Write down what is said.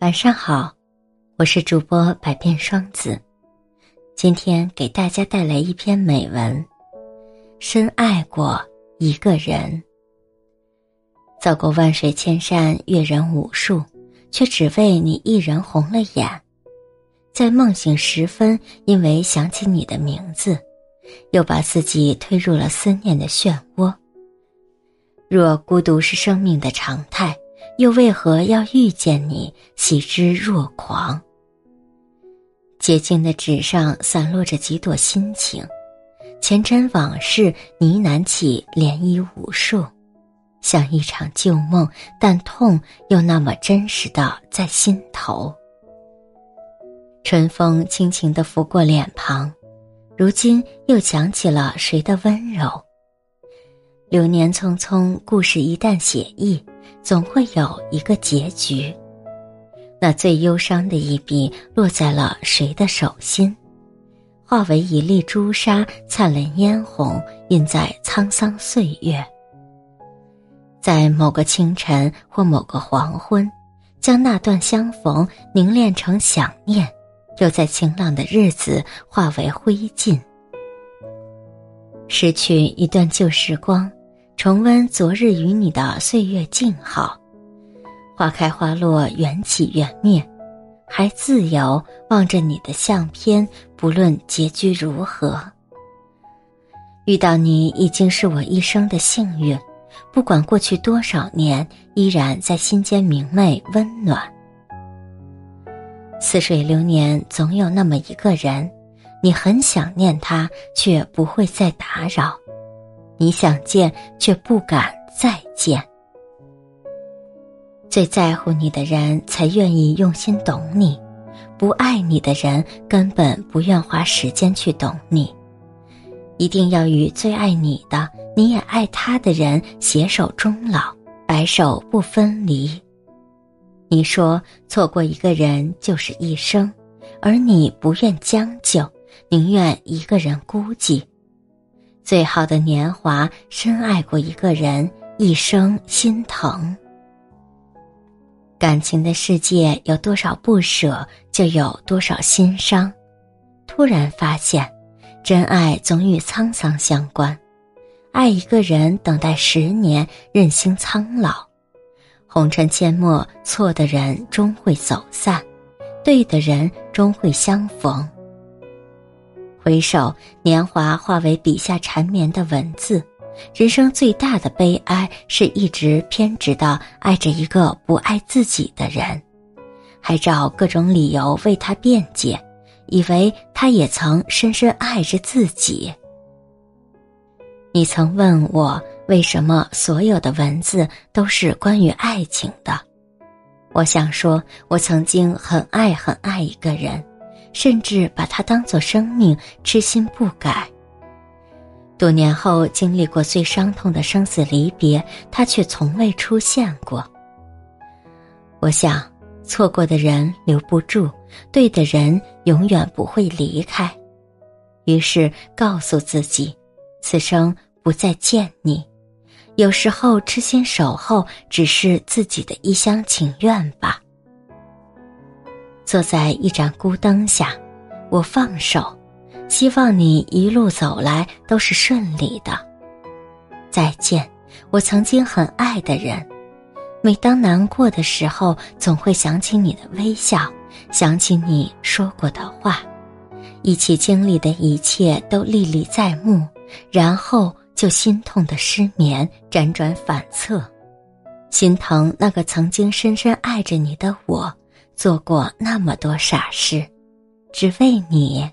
晚上好，我是主播百变双子，今天给大家带来一篇美文。深爱过一个人，走过万水千山，阅人无数，却只为你一人红了眼。在梦醒时分，因为想起你的名字，又把自己推入了思念的漩涡。若孤独是生命的常态。又为何要遇见你，喜之若狂？洁净的纸上散落着几朵心情，前尘往事呢喃起涟漪无数，像一场旧梦，但痛又那么真实的在心头。春风轻轻地拂过脸庞，如今又想起了谁的温柔？流年匆匆，故事一旦写意。总会有一个结局。那最忧伤的一笔落在了谁的手心，化为一粒朱砂，灿烂嫣红，印在沧桑岁月。在某个清晨或某个黄昏，将那段相逢凝练成想念，又在晴朗的日子化为灰烬。失去一段旧时光。重温昨日与你的岁月静好，花开花落，缘起缘灭，还自由望着你的相片，不论结局如何。遇到你已经是我一生的幸运，不管过去多少年，依然在心间明媚温暖。似水流年，总有那么一个人，你很想念他，却不会再打扰。你想见却不敢再见，最在乎你的人才愿意用心懂你，不爱你的人根本不愿花时间去懂你。一定要与最爱你的、你也爱他的人携手终老，白首不分离。你说错过一个人就是一生，而你不愿将就，宁愿一个人孤寂。最好的年华，深爱过一个人，一生心疼。感情的世界，有多少不舍，就有多少心伤。突然发现，真爱总与沧桑相关。爱一个人，等待十年，任性苍老。红尘阡陌，错的人终会走散，对的人终会相逢。回首，年华化为笔下缠绵的文字。人生最大的悲哀，是一直偏执的爱着一个不爱自己的人，还找各种理由为他辩解，以为他也曾深深爱着自己。你曾问我，为什么所有的文字都是关于爱情的？我想说，我曾经很爱很爱一个人。甚至把他当作生命，痴心不改。多年后，经历过最伤痛的生死离别，他却从未出现过。我想，错过的人留不住，对的人永远不会离开。于是，告诉自己，此生不再见你。有时候，痴心守候，只是自己的一厢情愿吧。坐在一盏孤灯下，我放手，希望你一路走来都是顺利的。再见，我曾经很爱的人。每当难过的时候，总会想起你的微笑，想起你说过的话，一起经历的一切都历历在目，然后就心痛的失眠，辗转反侧，心疼那个曾经深深爱着你的我。做过那么多傻事，只为你。